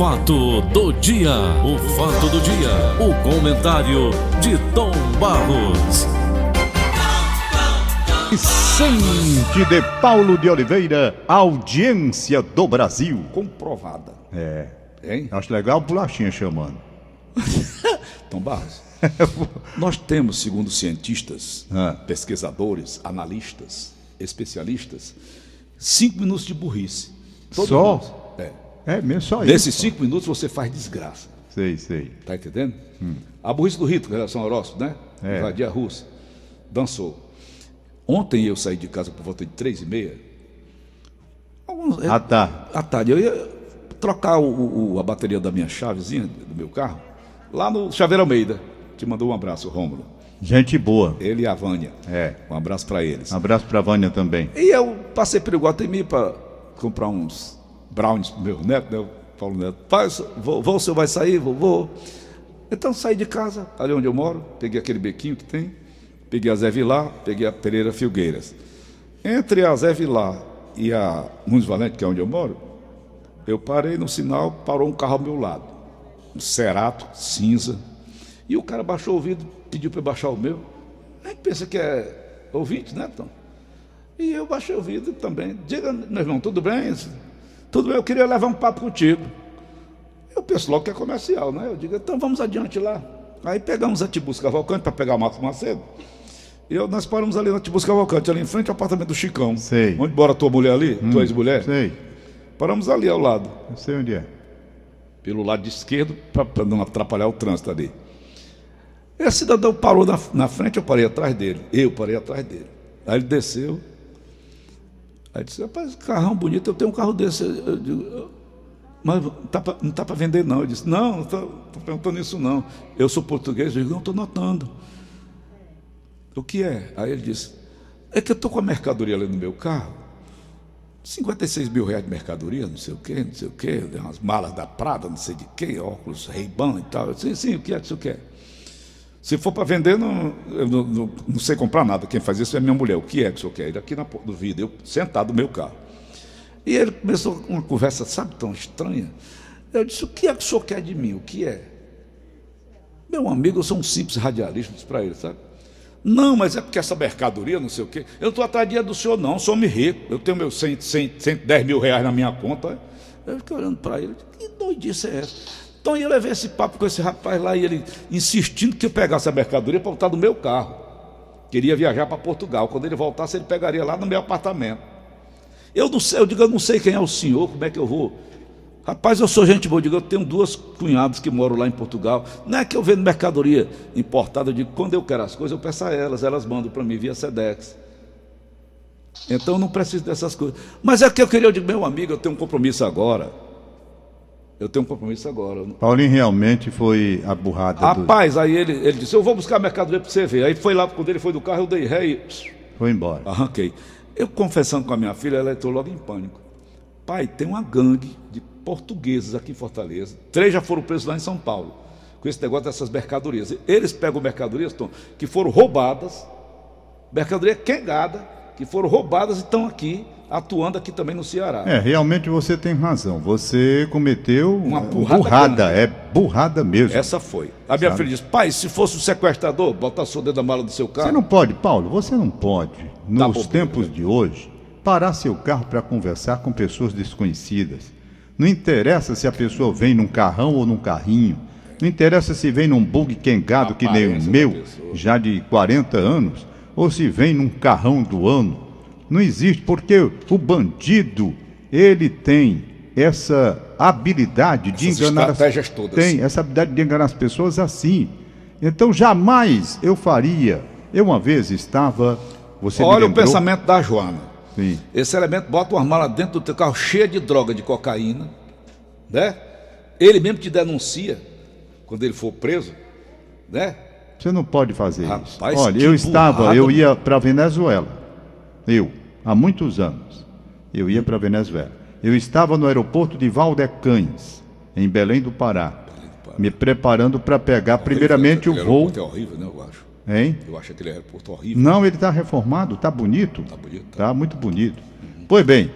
fato do dia, o fato do dia, o comentário de Tom Barros. Vicente de Paulo de Oliveira, audiência do Brasil. comprovada. É, Hein? acho legal o Bolachinha chamando. Tom Barros. Nós temos, segundo cientistas, Ah. pesquisadores, analistas, especialistas, cinco minutos de burrice. Todo Só? mundo. É. Mesmo só Nesses isso. cinco minutos você faz desgraça. Sei, sei. Tá entendendo? A burrice do Rito, com relação ao horóscopo, né? É. Invadir a Rússia. Dançou. Ontem eu saí de casa por volta de três e meia. Alguns- Ah, tá. à tarde. Eu ia trocar o- o- a bateria da minha chavezinha, do meu carro, lá no Chaveiro Almeida. Te mandou um abraço, Rômulo. Gente boa. Ele e a Vânia. É. Um abraço para eles. Um abraço pra Vânia também. E eu passei pelo Iguatemi para comprar uns pro meu neto, né? Paulo Neto. Pai, vou, o senhor vai sair? Vou. Então saí de casa, ali onde eu moro, peguei aquele bequinho que tem, peguei a Zé Vilar, peguei a Pereira Filgueiras. Entre a Zé Vilar e a Nunes Valente, que é onde eu moro, eu parei no sinal, parou um carro ao meu lado. Um Cerato, cinza. E o cara baixou o vidro, pediu para baixar o meu. Nem pensa que é ouvinte, né, Tom? E eu baixei o vidro também. Diga, meu irmão, tudo bem? Tudo bem, eu queria levar um papo contigo. Eu penso logo que é comercial, né? Eu digo, então vamos adiante lá. Aí pegamos a Tibus Cavalcante para pegar o Marcos Macedo. E eu, nós paramos ali na Tibus Cavalcante, ali em frente ao apartamento do Chicão. Sei. Onde mora a tua mulher ali, tua ex-mulher? Sei. Paramos ali ao lado, Eu sei onde é. pelo lado esquerdo, para não atrapalhar o trânsito ali. Esse cidadão parou na, na frente, eu parei atrás dele. Eu parei atrás dele. Aí ele desceu. Aí disse, rapaz, carrão bonito, eu tenho um carro desse. Eu, eu digo, "Eu- mas tá não está para vender, não. Ele disse, não, não estou perguntando isso, não. Eu sou português, eu digo, não, estou notando. O que é? Aí ele disse, é que eu estou com a mercadoria ali no meu carro. 56 mil reais de mercadoria, não sei o quê, não sei o quê, umas malas da Prada, não sei de quê, óculos Ray-Ban e tal. Eu disse, sim, o que é que você quer? Se for para vender, não, eu não, não- não sei comprar nada. Quem faz isso é minha mulher. O que é que o senhor quer? Ele aqui na, po- no vidro, eu sentado no meu carro. E ele começou uma conversa, sabe, tão estranha. Eu disse, o que é que o senhor quer de mim? O que é? Meu amigo, eu sou um simples radialista para ele, sabe? Não, mas é porque essa mercadoria, não sei o quê. Eu estou dinheiro do senhor, não. Sou me rico. Eu tenho meus 100, 100, 110 mil reais na minha conta. Eu fiquei olhando para ele. Que doidice é essa? Então eu levei esse papo com esse rapaz lá e ele insistindo que eu pegasse a mercadoria para botar no meu carro. Queria viajar para Portugal. Quando ele voltasse, ele pegaria lá no meu apartamento. Eu não sei, eu digo, eu não sei quem é o senhor, como é que eu vou. Rapaz, eu sou gente boa, eu digo, eu tenho duas cunhadas que moram lá em Portugal. Não é que eu vendo mercadoria importada, eu digo, quando eu quero as coisas, eu peço a elas, elas mandam para mim via Sedex. Então eu não preciso dessas coisas. Mas é que eu queria, eu digo, meu amigo, eu tenho um compromisso agora. Eu tenho um compromisso agora. Paulinho realmente foi a burrada do... Rapaz, aí ele, ele disse, eu vou buscar mercadoria para você ver. Aí foi lá, quando ele foi do carro, eu dei ré e Foi embora. Arranquei. Eu confessando com a minha filha, ela entrou logo em pânico. Pai, tem uma gangue de portugueses aqui em Fortaleza. Três já foram presos lá em São Paulo. Com esse negócio dessas mercadorias. Eles pegam mercadorias Tom, que foram roubadas, mercadoria quengada, que foram roubadas e estão aqui, atuando aqui também no Ceará. É, realmente você tem razão. Você cometeu Uma eh, burrada é burrada mesmo. Essa foi. A minha filha disse, pai, se fosse um sequestrador, botar sua dentro da mala do seu carro. Você não pode, Paulo, você não pode, nos bobeira, tempos de hoje, parar seu carro para conversar com pessoas desconhecidas. Não interessa se a pessoa vem num carrão ou num carrinho. Não interessa se vem num bug quengado que nem o meu, já de 40 anos, ou se vem num carrão do ano. Não existe, porque o bandido, ele tem essa habilidade de Essas enganar as- todas. Tem essa habilidade de enganar as pessoas assim. Então jamais eu faria. Eu uma vez estava. Você Olha o pensamento da Joana. Sim. Esse elemento bota uma mala dentro do teu carro cheia de droga, de cocaína, né? Ele mesmo te denuncia quando ele for preso, né? Você não pode fazer Rapaz, isso. Olha, eu estava, burrada, eu ia para Venezuela. Eu, há muitos anos, eu ia para Venezuela. Eu estava no aeroporto de Valdecães, em Belém do Pará, me preparando para pegar primeiramente o voo. aeroporto É horrível, né? Eu acho. Hein? Eu acho aquele aeroporto horrível. Não, ele está reformado, está bonito. Tá bonito, tá. Tá muito bonito. Pois bem,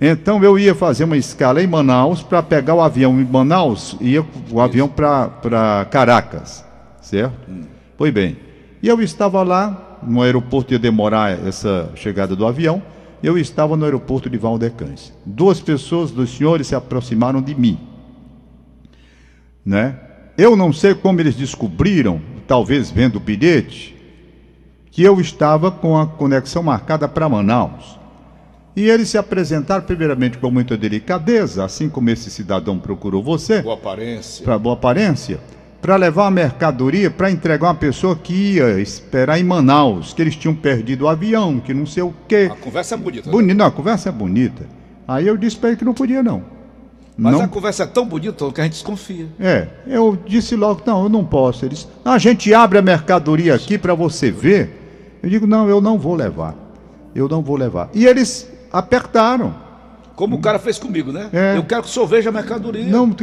Então eu ia fazer uma escala em Manaus para pegar o avião em Manaus e ia o avião para Caracas, certo? Hum. Pois bem, e eu estava lá no aeroporto ia demorar essa chegada do avião. Eu estava no aeroporto de Valdecães. Duas pessoas, dois senhores se aproximaram de mim, né? Eu não sei como eles descobriram, talvez vendo o bilhete, que eu estava com a conexão marcada para Manaus. E eles se apresentaram primeiramente com muita delicadeza, assim como esse cidadão procurou você. Boa aparência. Para boa aparência. Para levar uma mercadoria para entregar uma pessoa que ia esperar em Manaus, que eles tinham perdido o avião, que não sei o quê. A conversa é bonita. Bonita, né? não, a conversa é bonita. Aí eu disse para ele que não podia, não. Mas não... a conversa é tão bonita que a gente desconfia. É, eu disse logo, não, eu não posso. Eles, a gente abre a mercadoria aqui para você ver. Eu digo, não, eu não vou levar. Eu não vou levar. E eles apertaram. Como o cara fez comigo, né? É. Eu quero que o senhor veja a mercadoria. Não,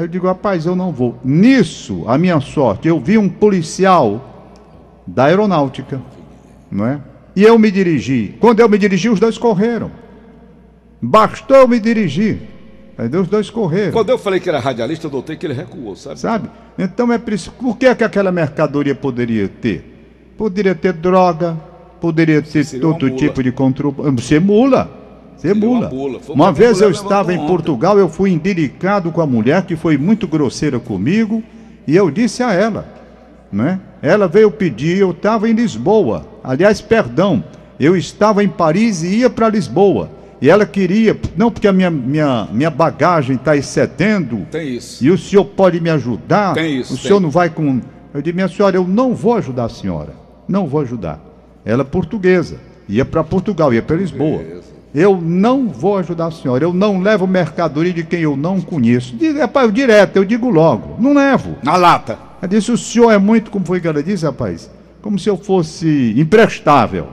eu digo, rapaz, eu não vou. Nisso, a minha sorte, eu vi um policial da aeronáutica, não é? E eu me dirigi. Quando eu me dirigi, os dois correram. Bastou eu me dirigir. Aí os dois correram. Quando eu falei que era radialista, eu notei que ele recuou, sabe? Sabe? Então é preciso. Por que, que aquela mercadoria poderia ter? Poderia ter droga, poderia ter Seria todo tipo de controle. Ser mula. Ser mula. Uma, mula. uma vez eu estava em Portugal, eu fui indelicado com a mulher que foi muito grosseira comigo e eu disse a ela, né? Ela veio pedir, eu estava em Lisboa. Aliás, perdão, eu estava em Paris e ia para Lisboa. E ela queria, não porque a minha, minha, minha bagagem está excedendo. Tem isso. E o senhor pode me ajudar. Tem isso. O senhor não vai com. Eu disse, minha senhora, eu não vou ajudar a senhora. Não vou ajudar. Ela é portuguesa. Ia para Portugal, ia para Lisboa. Beleza. Eu não vou ajudar a senhora. Eu não levo mercadoria de quem eu não conheço. Digo, rapaz, direto, eu digo logo. Não levo. Na lata. Ela disse, o senhor é muito, como foi que ela disse, rapaz? Como se eu fosse imprestável.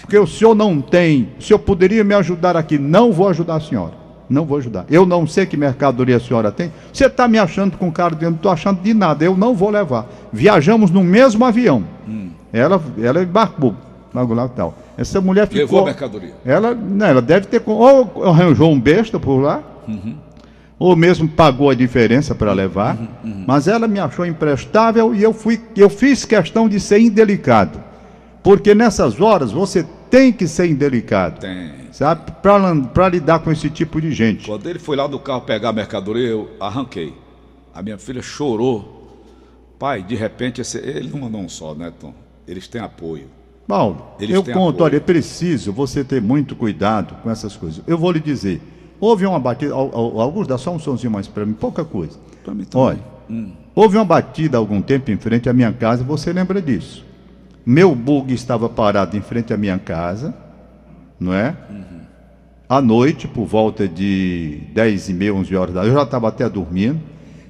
Porque o senhor não tem. O senhor poderia me ajudar aqui. Não vou ajudar a senhora. Não vou ajudar. Eu não sei que mercadoria a senhora tem. Você está me achando com cara de. Eu não estou achando de nada. Eu não vou levar. Viajamos no mesmo avião. Hum. Ela, ela embarcou. Logo lá tal. Essa mulher ficou. Levou a mercadoria. Ela, não, ela deve ter. Ou arranjou um besta por lá. Uhum. Ou mesmo pagou a diferença para levar. Uhum, uhum. Mas ela me achou imprestável e eu, fui, eu fiz questão de ser indelicado. Porque nessas horas você tem que ser indelicado. Tem. Sabe? Para lidar com esse tipo de gente. Quando ele foi lá do carro pegar a mercadoria, eu arranquei. A minha filha chorou. Pai, de repente, esse... ele não mandou um só, né, Tom? Eles têm apoio. Paulo, Eles eu conto, apoio. olha, é preciso você ter muito cuidado com essas coisas. Eu vou lhe dizer, houve uma batida, alguns dá só um sonzinho mais para mim, pouca coisa. Para mim também. Olha, hum. houve uma batida há algum tempo em frente à minha casa, você lembra disso? Meu bug estava parado em frente à minha casa, não é? Uhum. À noite, por volta de 10 e meia, 11 horas da eu já estava até dormindo,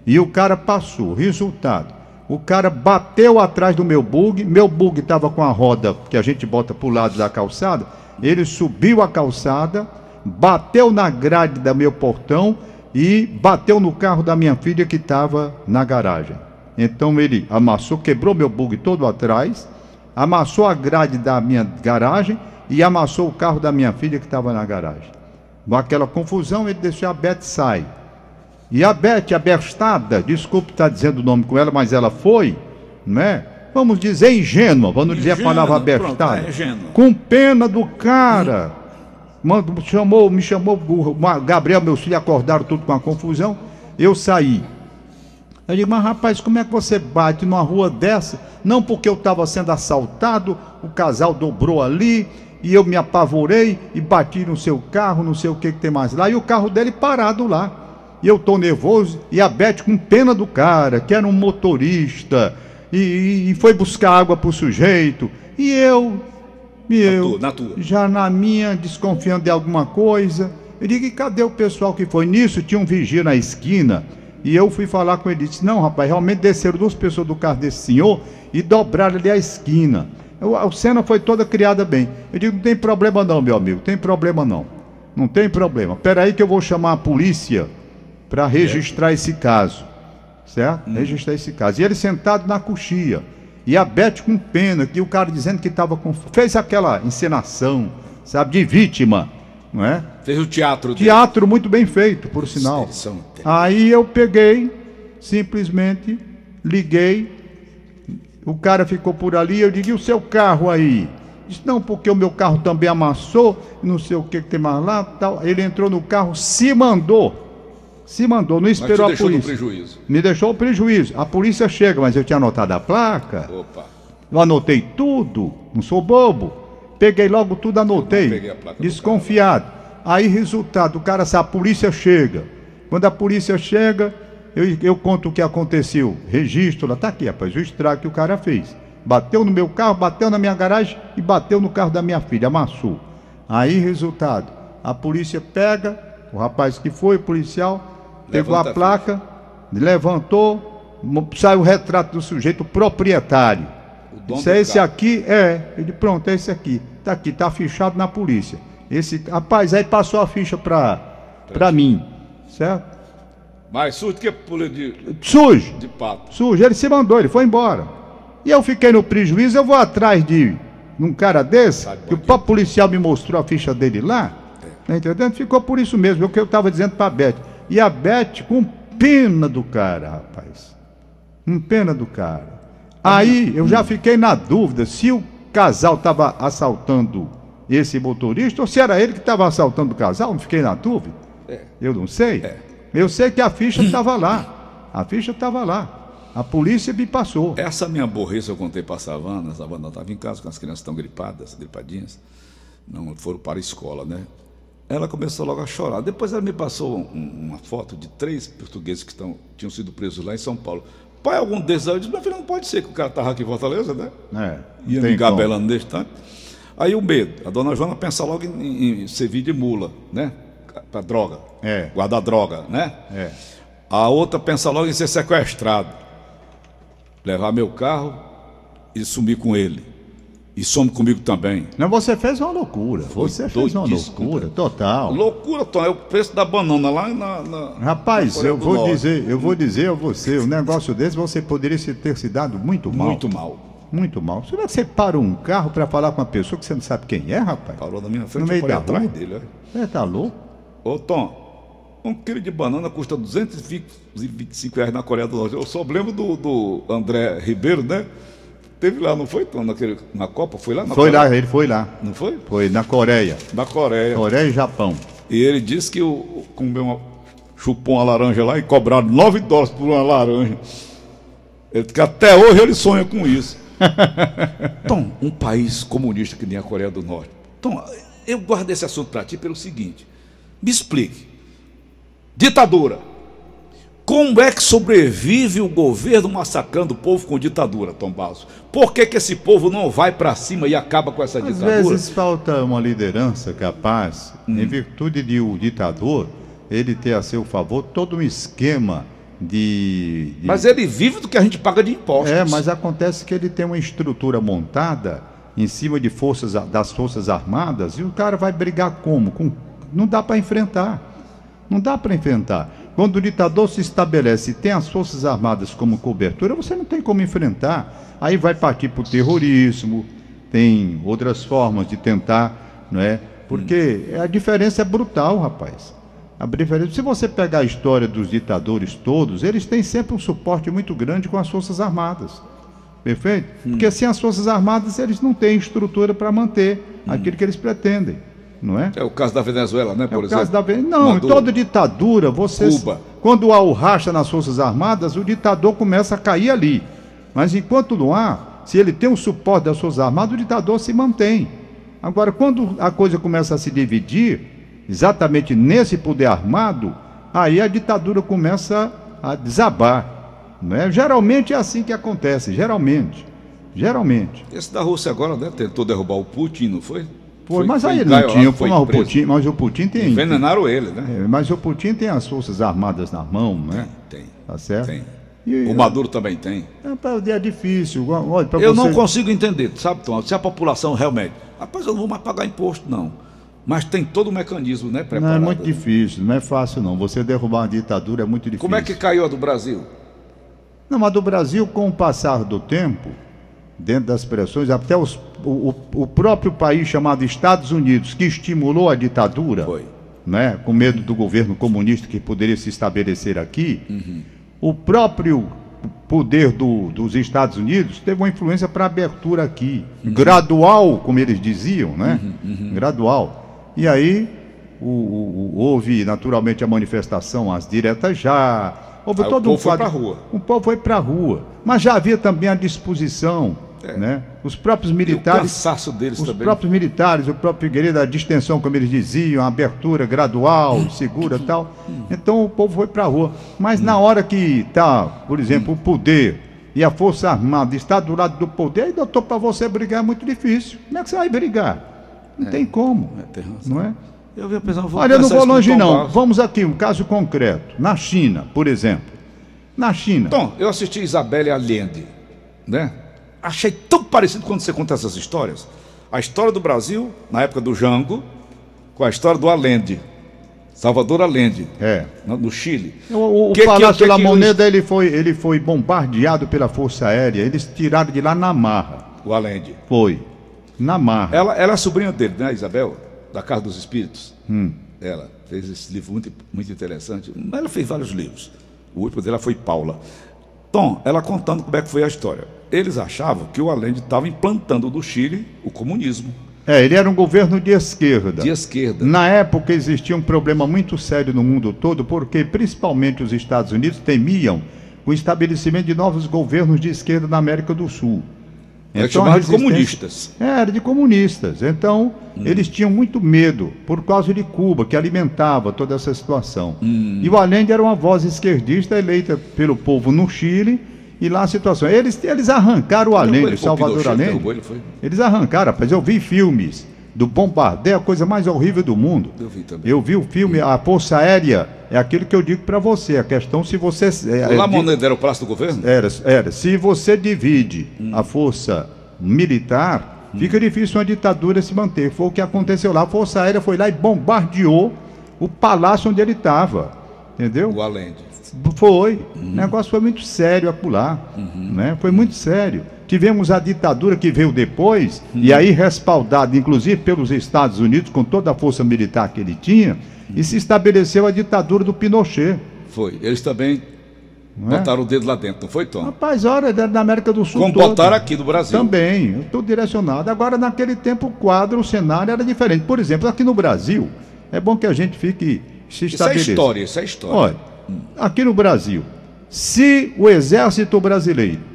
e o cara passou. Resultado, o cara bateu atrás do meu bug, meu bug estava com a roda que a gente bota para o lado da calçada, ele subiu a calçada, bateu na grade do meu portão e bateu no carro da minha filha que estava na garagem. Então ele amassou, quebrou meu bug todo atrás, amassou a grade da minha garagem e amassou o carro da minha filha que estava na garagem. Com aquela confusão, ele deixou a Beth sair. E a Beth, abestada, desculpe estar dizendo o nome com ela, mas ela foi, né? Vamos dizer ingênua, vamos dizer a palavra abestada. É com pena do cara. Me chamou, me chamou, Gabriel, meu filho acordaram tudo com a confusão. Eu saí. Eu digo, mas rapaz, como é que você bate numa rua dessa? Não porque eu estava sendo assaltado, o casal dobrou ali e eu me apavorei e bati no seu carro, não sei o que, que tem mais lá, e o carro dele parado lá. E eu estou nervoso, e a Beth com pena do cara, que era um motorista, e, e foi buscar água para o sujeito, e eu, e eu, na tua, na tua. já na minha, desconfiando de alguma coisa. Eu digo, e cadê o pessoal que foi nisso? Tinha um vigia na esquina e eu fui falar com ele, disse, não, rapaz, realmente desceram duas pessoas do carro desse senhor e dobraram ali a esquina. Eu, a cena foi toda criada bem. Eu digo, não tem problema não, meu amigo, tem problema não. Não tem problema. Espera aí que eu vou chamar a polícia para registrar é. esse caso. Certo? Hum. Registrar esse caso. E ele sentado na coxia. E a Beth com pena, que o cara dizendo que estava com. fez aquela encenação, sabe, de vítima. não é? Fez o teatro dele. Teatro muito bem feito, por sinal. São- Aí eu peguei, simplesmente liguei, o cara ficou por ali, eu digo, e o seu carro aí? Disse, não, porque o meu carro também amassou, não sei o que, que tem mais lá, tal. Ele entrou no carro, se mandou. Se mandou, não esperou a polícia. prejuízo. Me deixou o prejuízo. A polícia chega, mas eu tinha anotado a placa. Opa. Eu anotei tudo, não sou bobo. Peguei logo tudo, anotei. peguei a placa do Desconfiado. Aí, resultado, o cara sabe, a polícia chega. Quando a polícia chega, eu, eu conto o que aconteceu. Registro lá, tá aqui, rapaz, o estrago que o cara fez. Bateu no meu carro, bateu na minha garagem e bateu no carro da minha filha, amassou. Aí, resultado, a polícia pega, o rapaz que foi, o policial, pegou Levanta a a placa, levantou, mo- saiu o retrato do sujeito proprietário. O dono Isso é esse carro. aqui? É. Ele, pronto, é esse aqui. Tá aqui, tá fichado na polícia. Esse, rapaz, aí passou a ficha pra, pra mim, certo? Mais surdo que pulha de, Sujo, de pato. sujo. Ele se mandou, ele foi embora. E eu fiquei no prejuízo, eu vou atrás de um cara desse, Sabe, que o próprio policial me mostrou a ficha dele lá, tá entendendo? Ficou por isso mesmo, é o que eu tava dizendo pra Beth. E a Beth com pena do cara, rapaz. Com pena do cara. Aí eu já fiquei na dúvida se o casal estava assaltando esse motorista ou se era ele que estava assaltando o casal. Não fiquei na dúvida. É. Eu não sei. Eu sei que a ficha estava lá. A ficha estava lá. A polícia me passou. Essa minha burrice eu contei para a Savana. A Savana estava em casa com as crianças estão gripadas, gripadinhas. Não foram para a escola, né? Ela começou logo a chorar. Depois ela me passou um- uma foto de três portugueses que estão, tinham sido presos lá em São Paulo. Pai, algum desses aí, eu disse, meu filho, não pode ser que o cara estava aqui em Fortaleza, né? É, Ia me gabelando nesse tanto. Aí o medo. A dona Joana pensa logo em, em servir de mula, né? Para droga. É. Guardar droga, né? É. A outra pensa logo em ser sequestrado. Levar meu carro e sumir com ele. E some comigo também. Não, você fez uma loucura. Você fez uma loucura, total. Loucura, Tom. É o preço da banana lá na. na Rapaz, na eu vou Norte. dizer, eu vou dizer a você, um negócio desse você poderia ter se dado muito mal. Muito mal. Muito mal. Será que você para um carro para falar com uma pessoa que você não sabe quem é, rapaz? Parou na minha frente, No meio da atrás rua? dele. olha. Você tá louco? Ô, Tom, um quilo de banana custa 225 reais na Coreia do Norte. Eu só lembro do, do André Ribeiro, né? Teve lá, não foi, Tom, naquele, na Copa? Foi lá? Na Foi Coreia? lá, ele foi lá. Não foi? Foi na Coreia. Na Coreia. Coreia e Japão. E ele disse que o, comeu uma, chupou uma laranja lá e cobraram 9 dólares por uma laranja. Ele que até hoje ele sonha com isso. Tom, um país comunista que nem a Coreia do Norte. Tom, eu guardo esse assunto para ti pelo seguinte: me explique. Ditadura. Como é que sobrevive o governo massacrando o povo com ditadura, Tom Basso? Por que, que esse povo não vai para cima e acaba com essa Às ditadura? vezes falta uma liderança capaz, Hum. em virtude de o ditador, ele ter a seu favor todo um esquema de. de- Mas ele vive do que a gente paga de impostos. É, mas acontece que ele tem uma estrutura montada em cima de forças das forças armadas e o cara vai brigar como? Com, não dá para enfrentar. Não dá para enfrentar. Quando o ditador se estabelece e tem as forças armadas como cobertura, você não tem como enfrentar. Aí vai partir para o terrorismo, tem outras formas de tentar, não é? Porque a diferença é brutal, rapaz. A diferença, se você pegar a história dos ditadores todos, eles têm sempre um suporte muito grande com as forças armadas. Perfeito? Porque sem as forças armadas eles não têm estrutura para manter aquilo que eles pretendem, não é? É o caso da Venezuela, né, É por o exemplo? caso da Não, em toda ditadura, você. Cuba. Quando há o racha nas Forças Armadas, o ditador começa a cair ali. Mas enquanto não há, se ele tem o suporte das Forças Armadas, o ditador se mantém. Agora, quando a coisa começa a se dividir, exatamente nesse poder armado, aí a ditadura começa a desabar. Não é? Geralmente é assim que acontece, geralmente. Geralmente. Esse da Rússia agora, né? Tentou derrubar o Putin, não foi? Foi, mas aí ele não tinha, foi mas o. Putin, mas o Putin tem. Envenenaram ele, né? É, mas o Putin tem as forças armadas na mão, né? Tem, Tá certo? tem. E- O Maduro também tem. É, é difícil. Olha, Eu você... não consigo entender, sabe, Tom? Se a população realmente. Rapaz, eu não vou mais pagar imposto, não. Mas tem todo o mecanismo, né? Não, Preparado. é muito difícil, não é fácil não. Você derrubar uma ditadura é muito difícil. Como é que caiu a do Brasil? Não, mas do Brasil, com o passar do tempo, dentro das pressões, até os, o, o, próprio país chamado Estados Unidos, que estimulou a ditadura, Foi. Né, com medo do governo comunista que poderia se estabelecer aqui, uhum. o próprio poder do, dos Estados Unidos teve uma influência para a abertura aqui, uhum. gradual, como eles diziam, né? Uhum, uhum. Gradual. E aí o, o, houve naturalmente a manifestação, as diretas já, houve aí todo o povo um foi para a rua. O povo foi para a rua, mas já havia também a disposição é. Né? Os próprios militares. o deles os também. próprios militares, o próprio Figueiredo, a distensão, como eles diziam, a abertura gradual, segura e tal. Então o povo foi para a rua. Mas na hora que está, por exemplo, o poder e a Força Armada está do lado do poder, aí, doutor, para você brigar é muito difícil. Como é que você vai brigar? Não é. tem como. É, não é? Eu vi pensar, vou Olha, eu não vou longe, não. Vamos aqui, um caso concreto. Na China, por exemplo. Na China. Então, eu assisti Isabelle Allende, né? achei tão parecido quando você conta essas histórias. A história do Brasil, na época do Jango, com a história do Allende. Salvador Allende, é. no, Chile. O, o que, Palácio da Moneda ele foi, ele foi bombardeado pela Força Aérea. Eles tiraram de lá na marra. O Allende. Foi. Na marra. Ela, ela é sobrinha dele, né, Isabel? Da Casa dos Espíritos. Hum. Ela fez esse livro muito, muito interessante. Ela fez vários livros. O último dela foi Paula. Tom, ela contando como é que foi a história eles achavam que o Allende estava implantando no Chile o comunismo. É, ele era um governo de esquerda. De esquerda. Na época existia um problema muito sério no mundo todo, porque principalmente os Estados Unidos temiam o estabelecimento de novos governos de esquerda na América do Sul. Então, chamava de comunistas. É, era de comunistas. Então, hum. eles tinham muito medo por causa de Cuba, que alimentava toda essa situação. Hum. E o Allende era uma voz esquerdista eleita pelo povo no Chile e lá a situação. Eles, eles arrancaram o Allende, Salvador Allende. Eles arrancaram, rapaz. Eu vi filmes do bombardeio, a coisa mais horrível do mundo. Eu vi também. Eu vi o filme, a Força Aérea, é aquilo que eu digo para você. A questão se você. É, lá Moneda era o prazo do governo? Era, era. Se você divide hum. a força militar, hum. fica difícil uma ditadura se manter. Foi o que aconteceu lá. A Força Aérea foi lá e bombardeou o palácio onde ele estava. Entendeu? O Allende. Foi. Uhum. O negócio foi muito sério acular. Uhum. Né? Foi muito sério. Tivemos a ditadura que veio depois, uhum. e aí respaldada, inclusive, pelos Estados Unidos, com toda a força militar que ele tinha, e se estabeleceu a ditadura do Pinochet. Foi. Eles também é? botaram o dedo lá dentro, não foi, Tom? Rapaz, olha, é da América do Sul. Como toda. botaram aqui do Brasil. Também, tudo direcionado. Agora, naquele tempo, o quadro, o cenário era diferente. Por exemplo, aqui no Brasil, é bom que a gente fique se estabeleça. Isso é história, isso é história. Olha, aqui no Brasil, se o exército brasileiro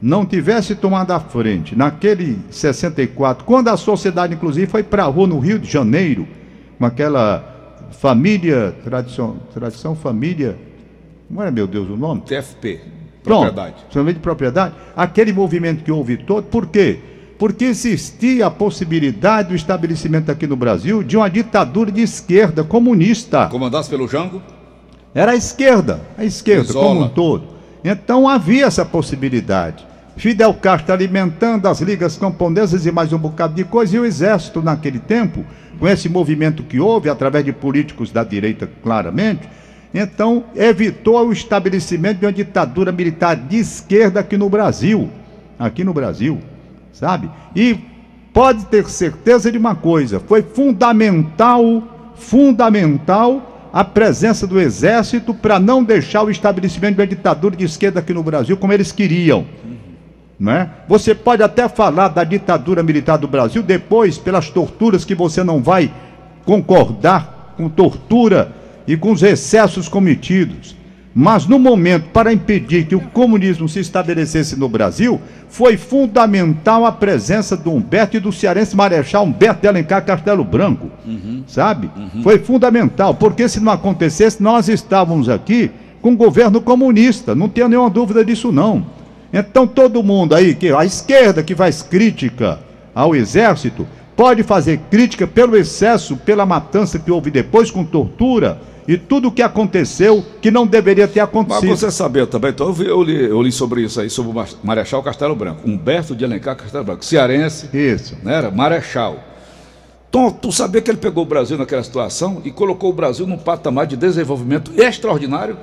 não tivesse tomado a frente naquele 64, quando a sociedade, inclusive, foi para a rua no Rio de Janeiro, com aquela família, tradição, tradição família, não era, meu Deus, o nome? TFP, propriedade. Pronto, de propriedade. Aquele movimento que houve todo, por quê? Porque existia a possibilidade do estabelecimento aqui no Brasil de uma ditadura de esquerda comunista. Comandasse pelo Jango? Era a esquerda, a esquerda Isola. como um todo. Então havia essa possibilidade. Fidel Castro alimentando as ligas camponesas e mais um bocado de coisa, e o exército naquele tempo, com esse movimento que houve, através de políticos da direita claramente, então evitou o estabelecimento de uma ditadura militar de esquerda aqui no Brasil. Aqui no Brasil, sabe? E pode ter certeza de uma coisa: foi fundamental, fundamental a presença do exército para não deixar o estabelecimento de uma ditadura de esquerda aqui no Brasil como eles queriam. É? Você pode até falar da ditadura militar do Brasil depois, pelas torturas que você não vai concordar com tortura e com os excessos cometidos. Mas no momento para impedir que o comunismo se estabelecesse no Brasil, foi fundamental a presença do Humberto e do cearense Marechal Humberto de Alencar Castelo Branco. Uhum. Sabe? Uhum. Foi fundamental, porque se não acontecesse, nós estávamos aqui com um governo comunista, não tenho nenhuma dúvida disso não. Então todo mundo aí, que a esquerda que faz crítica ao exército, pode fazer crítica pelo excesso, pela matança que houve depois com tortura e tudo o que aconteceu que não deveria ter acontecido. Mas você sabia também, então eu, vi, eu, li, eu li sobre isso aí, sobre o Marechal Castelo Branco, Humberto de Alencar Castelo Branco, cearense. Isso. Né, era Marechal. Tom, tu sabia que ele pegou o Brasil naquela situação e colocou o Brasil num patamar de desenvolvimento extraordinário?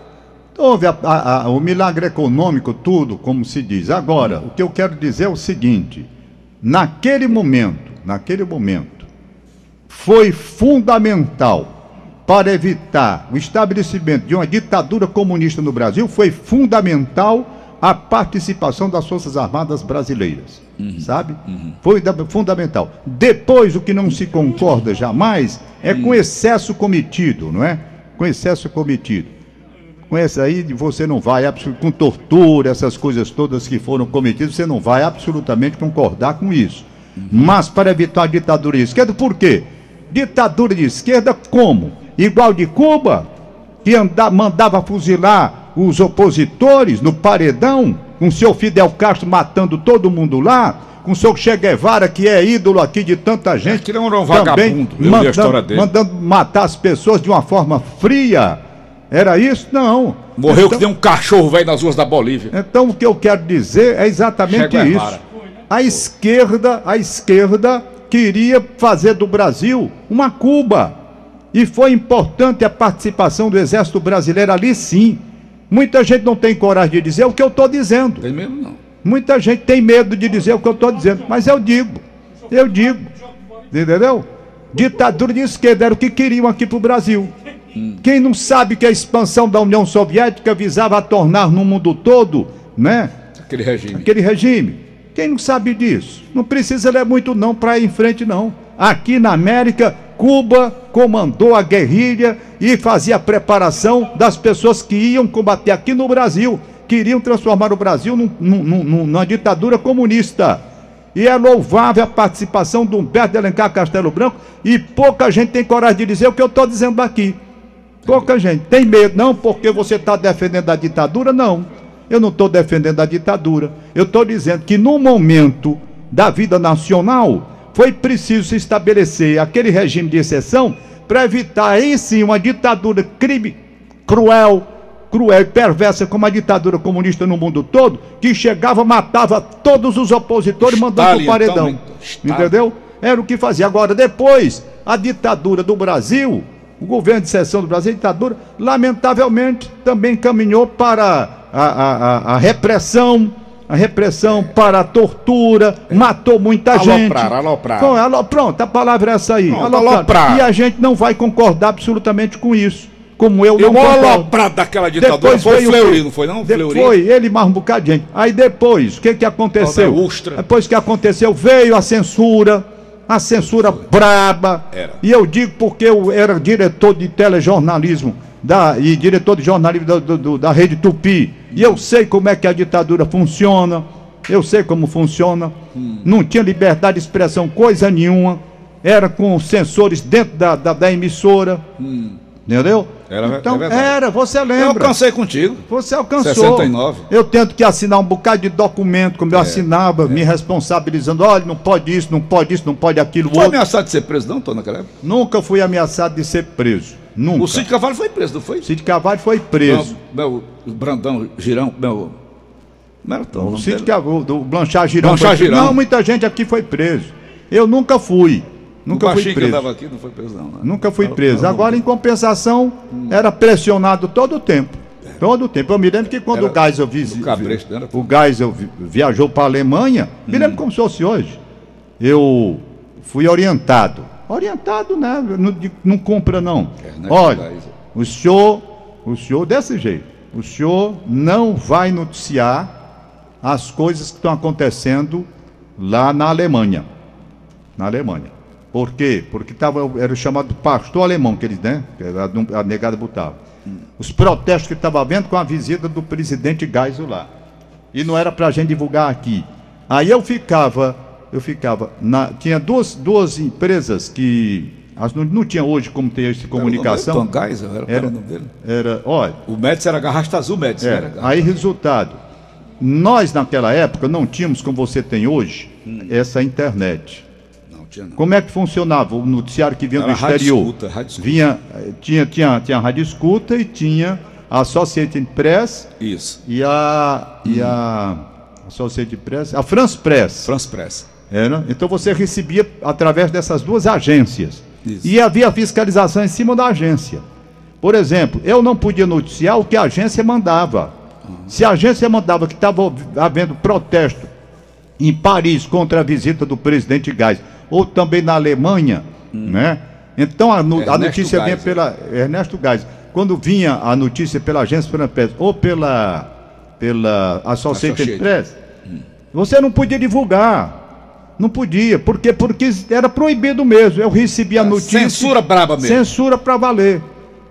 Houve a- a- a- o milagre econômico, tudo, como se diz. Agora, o que eu quero dizer é o seguinte: naquele momento, naquele momento, foi fundamental para evitar o estabelecimento de uma ditadura comunista no Brasil, foi fundamental a participação das Forças Armadas brasileiras. Sabe? Foi da- fundamental. Depois, o que não se concorda jamais é com excesso cometido, não é? Com excesso cometido. Com essa aí você não vai, com tortura, essas coisas todas que foram cometidas, você não vai absolutamente concordar com isso. Mas para evitar a ditadura de esquerda, por quê? Ditadura de esquerda como? Igual de Cuba, que anda- mandava fuzilar os opositores no paredão, com o seu Fidel Castro matando todo mundo lá, com o seu Che Guevara, que é ídolo aqui de tanta gente. Aquele era um também vagabundo, mandando- história dele. mandando matar as pessoas de uma forma fria. Era isso? Não. Morreu então, que nem um cachorro velho nas ruas da Bolívia. então o que eu quero dizer é exatamente isso. A esquerda, a esquerda queria fazer do Brasil uma Cuba. E foi importante a participação do Exército Brasileiro ali sim. Muita gente não tem coragem de dizer o que eu estou dizendo. Tem mesmo não. Muita gente tem medo de dizer o que eu estou dizendo, mas eu digo, eu digo, entendeu? Ditadura de esquerda era o que queriam aqui para o Brasil. Quem não sabe que a expansão da União Soviética visava tornar no mundo todo, né, Aquele regime. aquele regime? Quem não sabe disso? Não precisa ler muito não para ir em frente não. Aqui na América, Cuba comandou a guerrilha e fazia a preparação das pessoas que iam combater aqui no Brasil, queriam transformar o Brasil num- num- num- num- numa ditadura comunista. E é louvável a participação do Humberto de Alencar Castelo Branco e pouca gente tem coragem de dizer o que eu estou dizendo aqui. Pouca gente. Tem medo, não, porque você está defendendo a ditadura? Não. Eu não estou defendendo a ditadura. Eu estou dizendo que no momento da vida nacional foi preciso se estabelecer aquele regime de exceção para evitar em si uma ditadura crime, cruel, cruel e perversa como a ditadura comunista no mundo todo, que chegava, matava todos os opositores, mandando o paredão. então. Entendeu? Era o que fazia. Agora, depois, a ditadura do Brasil, o governo de exceção do Brasil, a ditadura, lamentavelmente também caminhou para a, a- a- repressão, a repressão para a tortura, matou muita Aloprar, gente. aloprar. Foi, alo- Pronto, a palavra é essa aí. Pronto, aloprar. aloprar. E a gente não vai concordar absolutamente com isso. Como eu E não concordo. aloprado daquela ditadura Depois foi o Fleury, não foi não? Fleury. Foi, ele mais um bocado de gente. Aí depois, o que que aconteceu? Ustra. Depois que aconteceu, veio a censura, a censura braba. Era. E eu digo porque eu era diretor de telejornalismo da, e diretor de jornalismo da, do- da Rede Tupi. E eu sei como é que a ditadura funciona. Eu sei como funciona. Hum. Não tinha liberdade de expressão, coisa nenhuma. Era com censores dentro da, da, da emissora. Entendeu? Hum. Era- então, é era, você Eu lembra. alcancei contigo. Você alcançou. 69. Eu tento que assinar um bocado de documento, como eu É, assinava, me responsabilizando. Olha, não pode isso, não pode isso, não pode aquilo Foi outro. ameaçado de ser preso, não, tô naquela época? Nunca fui ameaçado de ser preso. Nunca. O Cid Cavalho foi preso, não foi? Cid Carvalho foi preso. Meu, meu Brandão, Girão, meu. Não era tão. O Cid dele? Carvalho, do Blanchard Girão. Blanchard foi. Girão. Não, muita gente aqui foi preso. Eu nunca fui. Nunca o fui preso. aqui não foi preso, não. né? Nunca fui Era- preso. era Agora, em compensação, era pressionado todo o tempo. Todo o tempo. Eu me lembro que quando Era o Geisel, vi, Cabresto, o Geisel vi- viajou para a Alemanha, me lembro como se fosse hoje. Eu fui orientado. Orientado, né? Não, não compra, não. É, né, Olha, o senhor, o senhor, desse jeito, o senhor não vai noticiar as coisas que estão acontecendo lá na Alemanha na Alemanha. Por quê? Porque tava, era o chamado pastor alemão, que eles, né? A, a negada botava. Os protestos que estava havendo com a visita do presidente Geisel lá. E não era para a gente divulgar aqui. Aí eu ficava, eu ficava, na, tinha duas, duas empresas que as, não, não tinha hoje como ter essa comunicação. Tom Geisel, era, era Era, o nome dele. era, olha, O Médici era Garrasta Azul, Médici. é, era Garrasta. aí resultado, nós naquela época não tínhamos como você tem hoje essa internet. Não, tinha não. Como é que funcionava o noticiário que vinha Era do rádio exterior? escuta, rádio escuta. Vinha, tinha, tinha, tinha a rádio escuta e tinha a Associated Press Isso. e a, e a Associated Press, a France Press. France Press. Era? Então você recebia através dessas duas agências. Isso. E havia fiscalização em cima da agência. Por exemplo, eu não podia noticiar o que a agência mandava. Se a agência mandava que estava havendo protesto em Paris contra a visita do presidente Gás, ou também na Alemanha, hum. né? Então a, no, a notícia Geis, vinha pela Ernesto Gás. Quando vinha a notícia pela agência Press ou pela pela Associated Press, hum. você não podia divulgar. Não podia, porque porque era proibido mesmo. Eu recebia a notícia. Censura braba mesmo. Censura para valer.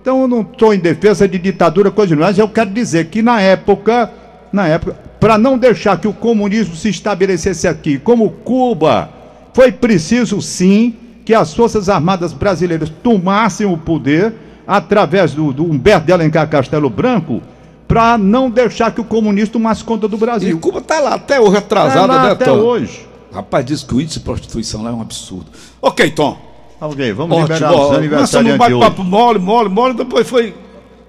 Então eu não estou em defesa de ditadura, coisa mas eu quero dizer que na época, na época, para não deixar que o comunismo se estabelecesse aqui, como Cuba, foi preciso sim que as Forças Armadas brasileiras tomassem o poder através do, do Humberto de Alencar Castelo Branco para não deixar que o comunismo tomasse conta do Brasil. E Cuba está lá até hoje atrasada, tá lá né, até Tom? hoje. Rapaz, diz que o índice de prostituição lá é um absurdo. Ok, Tom. Ok, vamos Ótimo, liberar os aniversariantes de hoje. papo mole, mole, mole, depois foi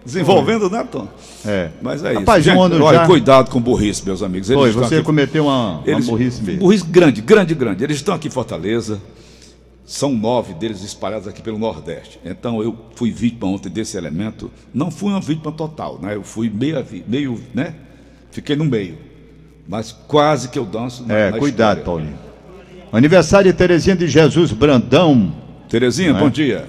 desenvolvendo, né, Tom? É. Mas é isso. Rapaz, Gente, um olha, já... cuidado com burrice, meus amigos. Eles Foi, você aqui... cometeu uma, Eles... uma burrice mesmo. Burrice grande, grande, grande. Eles estão aqui em Fortaleza, são nove deles espalhados aqui pelo Nordeste. Então eu fui vítima ontem desse elemento. Não fui uma vítima total, né? Eu fui meio, meio né? Fiquei no meio. Mas quase que eu danço na, É, na cuidado, história. Paulinho. Aniversário de Terezinha de Jesus Brandão, Terezinha, é? bom dia.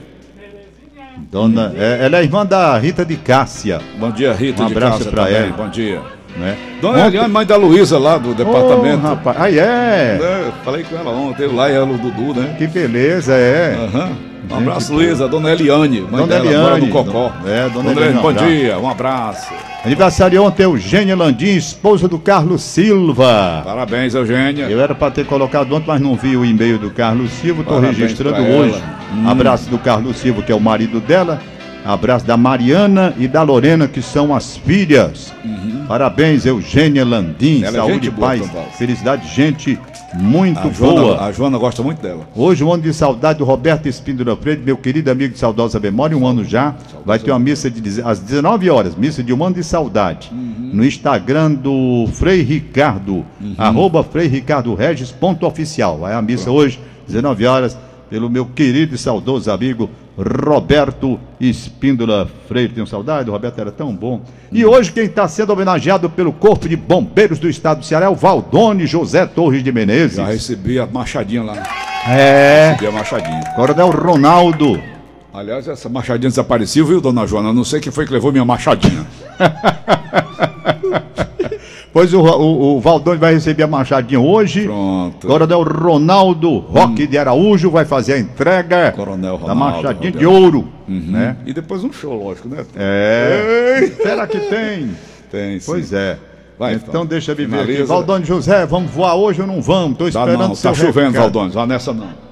Dona, é, ela é irmã da Rita de Cássia. Bom dia, Rita um de abraço para ela. Bom dia. Né? Dona ontem... Eliane, mãe da Luísa lá do departamento. Oh, rapaz. Ah, é? é? Falei com ela ontem, lá e ela o Dudu, né? Que beleza, é. Uhum. Um abraço, Luísa, dona Eliane, mãe dona dela, Eliane, do Cocó. É, dona, dona Eliane, bom dia, um abraço. Aniversário ontem, Eugênia Landim, esposa do Carlos Silva. Parabéns, Eugênia. Eu era para ter colocado ontem, mas não vi o e-mail do Carlos Silva, estou registrando hoje. Hum. Abraço do Carlos Silva, que é o marido dela. Abraço da Mariana e da Lorena, que são as filhas. Uhum. Parabéns, Eugênia Landim. Ela é Saúde e paz. Felicidade, gente muito a Joana, boa. A Joana gosta muito dela. Hoje, um ano de saudade do Roberto Espíndola Freire, meu querido amigo de saudosa memória, um ano já. Saudosa vai ter uma missa de, às 19 horas, missa de um ano de saudade. Uhum. No Instagram do Frei Ricardo, uhum. arroba Frei Ricardo Regis, ponto oficial. Vai a missa Pronto. hoje, 19 horas, pelo meu querido e saudoso amigo Roberto Espíndola Freire. Tenho saudade, o Roberto era tão bom. E hoje quem está sendo homenageado pelo Corpo de Bombeiros do Estado do Ceará é o Valdone José Torres de Menezes. Já recebi a machadinha lá. É. Recebi a machadinha. Coronel Ronaldo. Aliás, essa machadinha desapareceu, viu, dona Joana? Não sei quem foi que levou minha machadinha. Pois o, o, o Valdões vai receber a machadinha hoje. Pronto. Coronel Ronaldo Roque hum. de Araújo vai fazer a entrega Ronaldo, da machadinha de ouro. Uhum. Né? E depois um show, lógico, né? É. Ei. Será que tem? Tem, sim. Pois é. Vai, então, então deixa eu ver aqui. Valdônio José, vamos voar hoje ou não vamos? Estou esperando não, Tá chovendo, Valdônio, vá nessa não.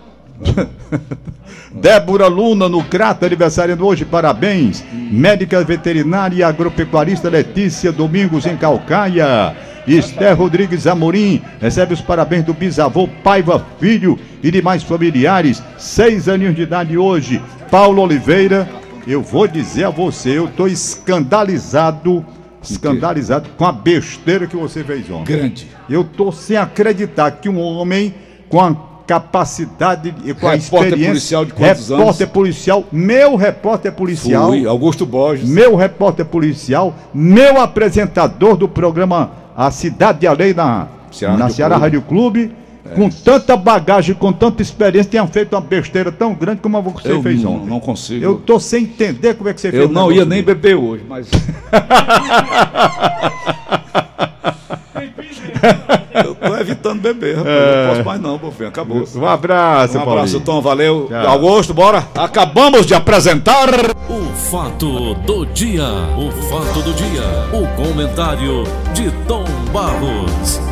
Débora Luna no Crato, aniversariando hoje, parabéns. Médica veterinária e agropecuarista Letícia Domingos em Calcaia. Esther Rodrigues Amorim recebe os parabéns do bisavô Paiva Filho e demais familiares. Seis aninhos de idade hoje. Paulo Oliveira, eu vou dizer a você, eu estou escandalizado escandalizado com a besteira que você fez ontem. Grande. Eu tô sem acreditar que um homem com a capacidade e com repórter a experiência. policial de quantos repórter anos? policial, meu repórter policial. Fui, Augusto Borges. Meu repórter policial, meu apresentador do programa A Cidade de Alei na Ceará, na Ceará Rádio Clube. É. Com tanta bagagem, com tanta experiência, tenha feito uma besteira tão grande como a você eu fez não, ontem. Não consigo. Eu tô sem entender como é que você fez. Eu não ia nem beber hoje, mas. eu tô evitando beber, rapaz. É... Não posso mais não, Bofim. Acabou. Um abraço, Um abraço, Tom. Valeu. Tchau. Augusto, bora. Acabamos de apresentar. O fato do dia. O fato do dia. O comentário de Tom Barros.